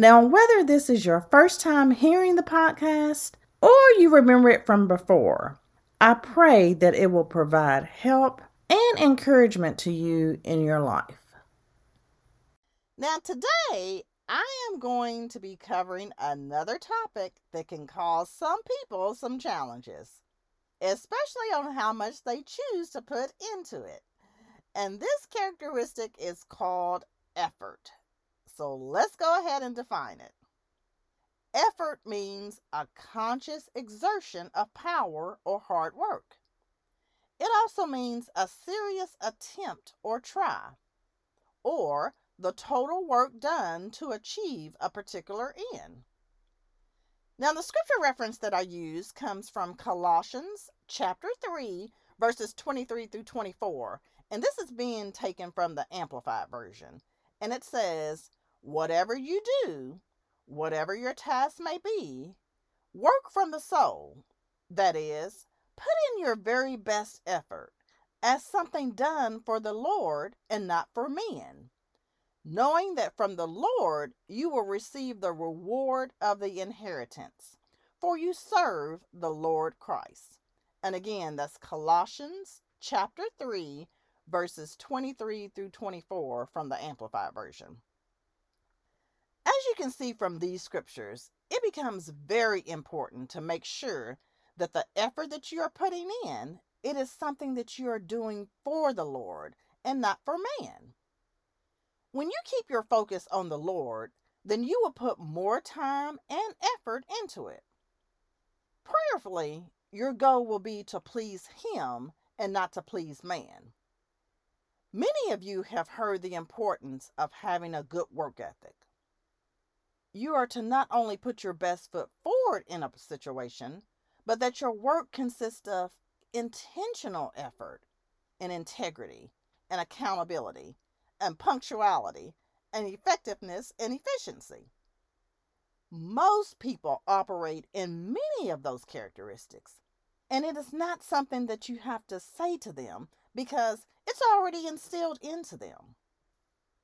Now, whether this is your first time hearing the podcast or you remember it from before, I pray that it will provide help and encouragement to you in your life. Now, today I am going to be covering another topic that can cause some people some challenges, especially on how much they choose to put into it. And this characteristic is called. So let's go ahead and define it. Effort means a conscious exertion of power or hard work. It also means a serious attempt or try, or the total work done to achieve a particular end. Now, the scripture reference that I use comes from Colossians chapter 3, verses 23 through 24, and this is being taken from the Amplified Version. And it says, Whatever you do, whatever your task may be, work from the soul. That is, put in your very best effort as something done for the Lord and not for men, knowing that from the Lord you will receive the reward of the inheritance, for you serve the Lord Christ. And again, that's Colossians chapter 3, verses 23 through 24 from the Amplified Version. Can see from these scriptures, it becomes very important to make sure that the effort that you are putting in, it is something that you are doing for the Lord and not for man. When you keep your focus on the Lord, then you will put more time and effort into it. Prayerfully, your goal will be to please Him and not to please man. Many of you have heard the importance of having a good work ethic you are to not only put your best foot forward in a situation, but that your work consists of intentional effort and integrity and accountability and punctuality and effectiveness and efficiency. Most people operate in many of those characteristics, and it is not something that you have to say to them because it's already instilled into them.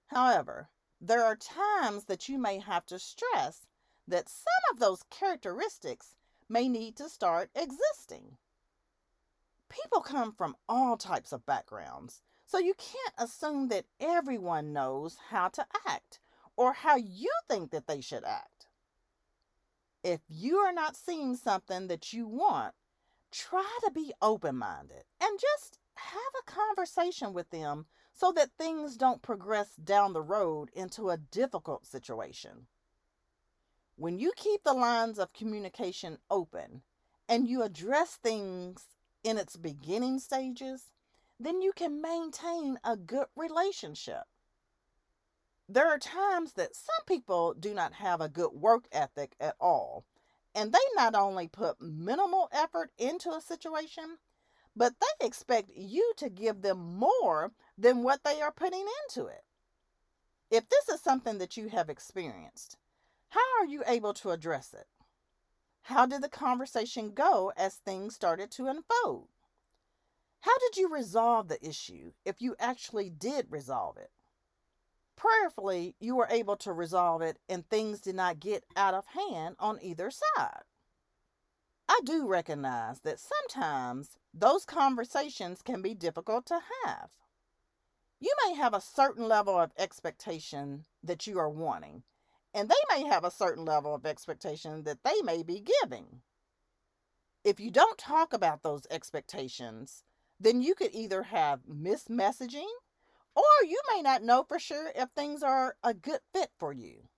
However, there are times that you may have to stress that some of those characteristics may need to start existing. People come from all types of backgrounds, so you can't assume that everyone knows how to act or how you think that they should act. If you are not seeing something that you want, try to be open minded and just have a conversation with them so that things don't progress down the road into a difficult situation. When you keep the lines of communication open and you address things in its beginning stages, then you can maintain a good relationship. There are times that some people do not have a good work ethic at all, and they not only put minimal effort into a situation, but they expect you to give them more than what they are putting into it. If this is something that you have experienced, how are you able to address it? How did the conversation go as things started to unfold? How did you resolve the issue if you actually did resolve it? Prayerfully, you were able to resolve it and things did not get out of hand on either side. I do recognize that sometimes those conversations can be difficult to have. You may have a certain level of expectation that you are wanting, and they may have a certain level of expectation that they may be giving. If you don't talk about those expectations, then you could either have mismessaging or you may not know for sure if things are a good fit for you.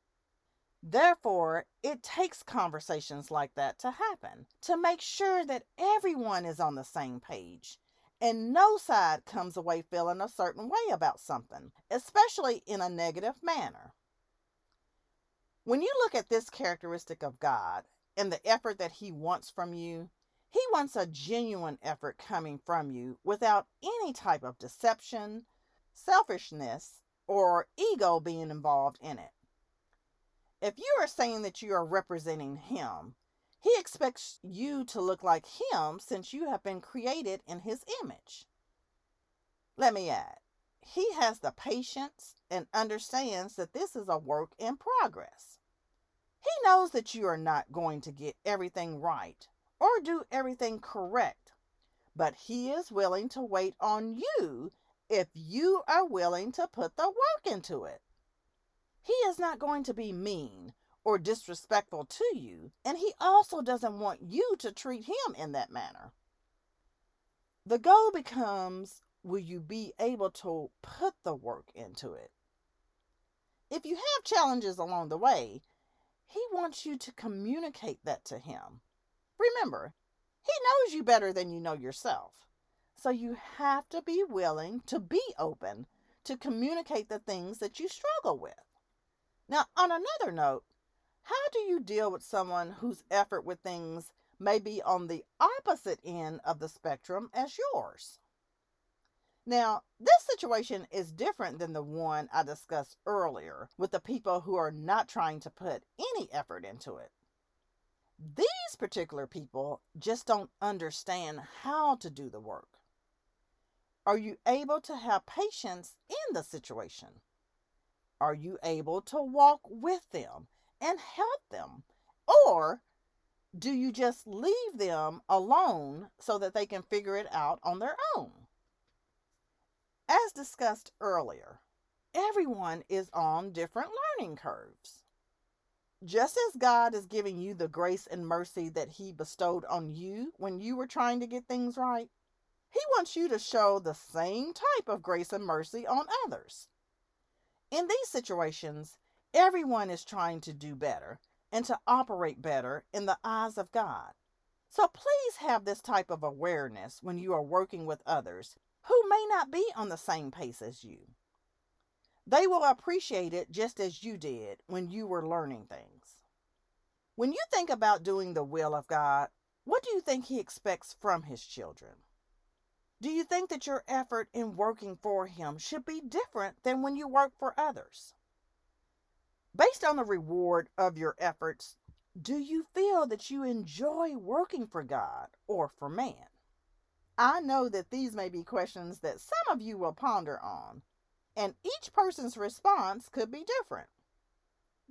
Therefore, it takes conversations like that to happen to make sure that everyone is on the same page and no side comes away feeling a certain way about something, especially in a negative manner. When you look at this characteristic of God and the effort that He wants from you, He wants a genuine effort coming from you without any type of deception, selfishness, or ego being involved in it. If you are saying that you are representing Him, He expects you to look like Him since you have been created in His image. Let me add, He has the patience and understands that this is a work in progress. He knows that you are not going to get everything right or do everything correct, but He is willing to wait on you if you are willing to put the work into it. He is not going to be mean or disrespectful to you, and he also doesn't want you to treat him in that manner. The goal becomes will you be able to put the work into it? If you have challenges along the way, he wants you to communicate that to him. Remember, he knows you better than you know yourself. So you have to be willing to be open to communicate the things that you struggle with. Now, on another note, how do you deal with someone whose effort with things may be on the opposite end of the spectrum as yours? Now, this situation is different than the one I discussed earlier with the people who are not trying to put any effort into it. These particular people just don't understand how to do the work. Are you able to have patience in the situation? Are you able to walk with them and help them? Or do you just leave them alone so that they can figure it out on their own? As discussed earlier, everyone is on different learning curves. Just as God is giving you the grace and mercy that He bestowed on you when you were trying to get things right, He wants you to show the same type of grace and mercy on others. In these situations, everyone is trying to do better and to operate better in the eyes of God. So please have this type of awareness when you are working with others who may not be on the same pace as you. They will appreciate it just as you did when you were learning things. When you think about doing the will of God, what do you think He expects from His children? Do you think that your effort in working for Him should be different than when you work for others? Based on the reward of your efforts, do you feel that you enjoy working for God or for man? I know that these may be questions that some of you will ponder on, and each person's response could be different.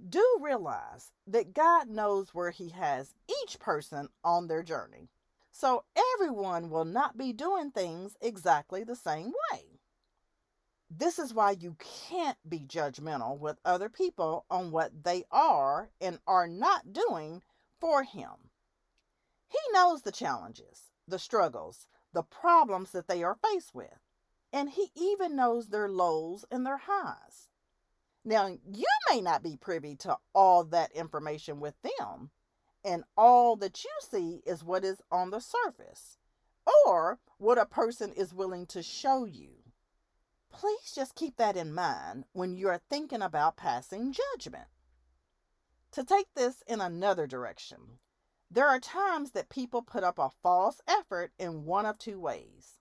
Do realize that God knows where He has each person on their journey. So everyone will not be doing things exactly the same way. This is why you can't be judgmental with other people on what they are and are not doing for Him. He knows the challenges, the struggles, the problems that they are faced with, and He even knows their lows and their highs. Now, you may not be privy to all that information with them, and all that you see is what is on the surface or what a person is willing to show you. Please just keep that in mind when you are thinking about passing judgment. To take this in another direction, there are times that people put up a false effort in one of two ways.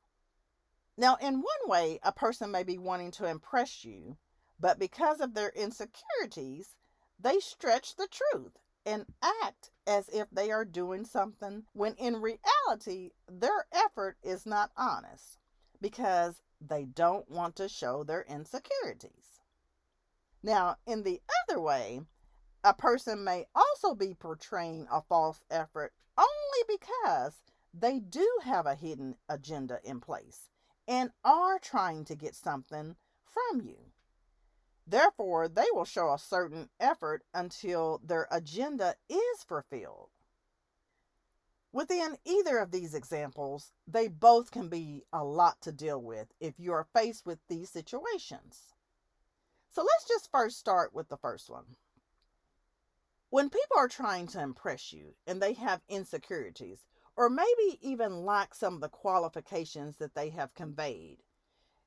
Now, in one way, a person may be wanting to impress you, but because of their insecurities, they stretch the truth and act as if they are doing something when in reality their effort is not honest because they don't want to show their insecurities. Now, in the other way, a person may also be portraying a false effort only because they do have a hidden agenda in place and are trying to get something from you. Therefore, they will show a certain effort until their agenda is fulfilled. Within either of these examples, they both can be a lot to deal with if you are faced with these situations. So let's just first start with the first one. When people are trying to impress you and they have insecurities, or maybe even lack some of the qualifications that they have conveyed,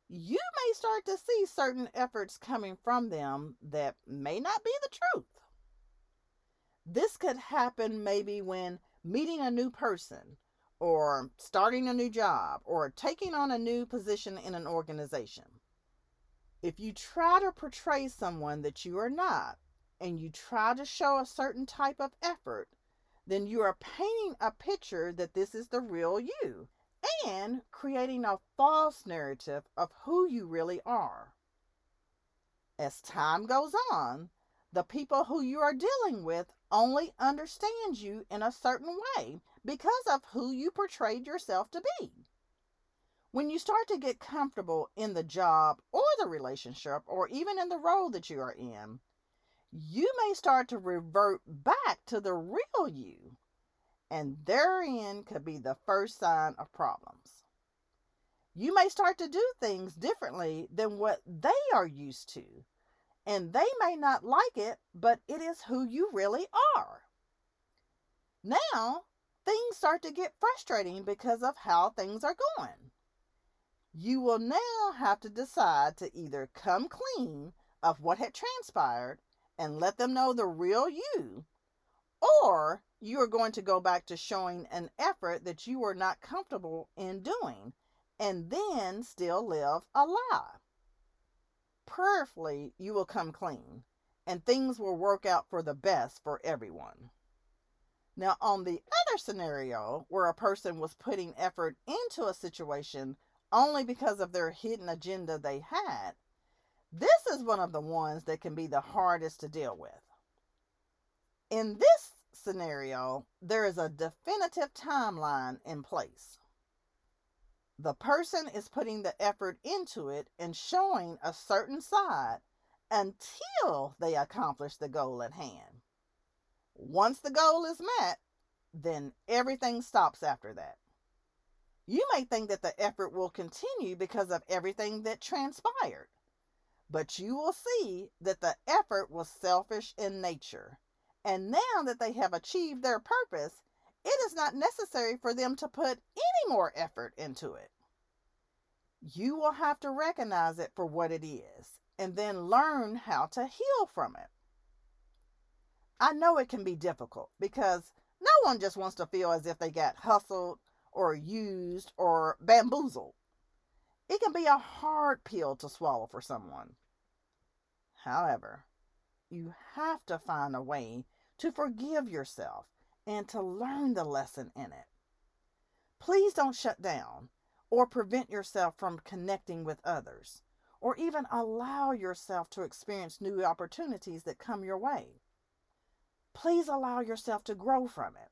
you may start to see certain efforts coming from them that may not be the truth. This could happen maybe when meeting a new person, or starting a new job, or taking on a new position in an organization. If you try to portray someone that you are not, and you try to show a certain type of effort, then you are painting a picture that this is the real you and creating a false narrative of who you really are. As time goes on, the people who you are dealing with only understand you in a certain way because of who you portrayed yourself to be. When you start to get comfortable in the job or the relationship or even in the role that you are in, you may start to revert back to the real you, and therein could be the first sign of problems. You may start to do things differently than what they are used to, and they may not like it, but it is who you really are. Now, things start to get frustrating because of how things are going. You will now have to decide to either come clean of what had transpired and let them know the real you, or you are going to go back to showing an effort that you are not comfortable in doing and then still live a lie. Prayerfully, you will come clean and things will work out for the best for everyone. Now, on the other scenario, where a person was putting effort into a situation only because of their hidden agenda they had, this is one of the ones that can be the hardest to deal with. In this scenario, there is a definitive timeline in place. The person is putting the effort into it and showing a certain side until they accomplish the goal at hand. Once the goal is met, then everything stops after that. You may think that the effort will continue because of everything that transpired. But you will see that the effort was selfish in nature. And now that they have achieved their purpose, it is not necessary for them to put any more effort into it. You will have to recognize it for what it is and then learn how to heal from it. I know it can be difficult because no one just wants to feel as if they got hustled or used or bamboozled. It can be a hard pill to swallow for someone. However, you have to find a way to forgive yourself and to learn the lesson in it. Please don't shut down or prevent yourself from connecting with others or even allow yourself to experience new opportunities that come your way. Please allow yourself to grow from it.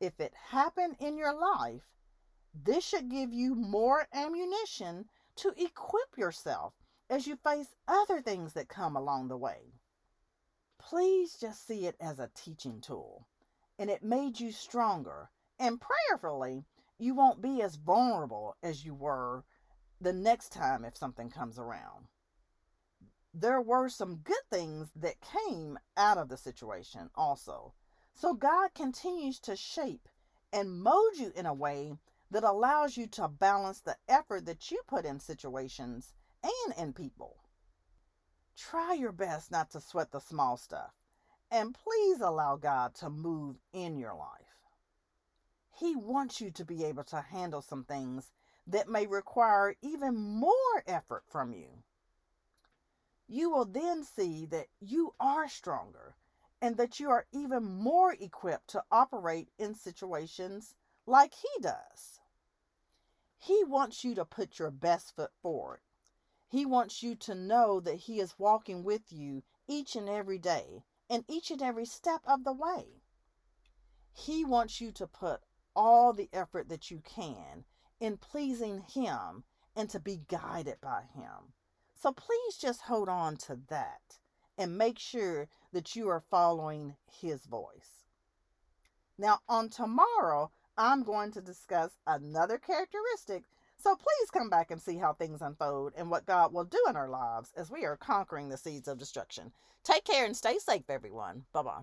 If it happened in your life, this should give you more ammunition to equip yourself as you face other things that come along the way. Please just see it as a teaching tool, and it made you stronger. And prayerfully, you won't be as vulnerable as you were the next time if something comes around. There were some good things that came out of the situation also. So God continues to shape and mold you in a way that allows you to balance the effort that you put in situations and in people. Try your best not to sweat the small stuff, and please allow God to move in your life. He wants you to be able to handle some things that may require even more effort from you. You will then see that you are stronger and that you are even more equipped to operate in situations like He does. He wants you to put your best foot forward. He wants you to know that He is walking with you each and every day and each and every step of the way. He wants you to put all the effort that you can in pleasing Him and to be guided by Him. So please just hold on to that and make sure that you are following His voice. Now, on tomorrow, I'm going to discuss another characteristic. So please come back and see how things unfold and what God will do in our lives as we are conquering the seeds of destruction. Take care and stay safe, everyone. Bye bye.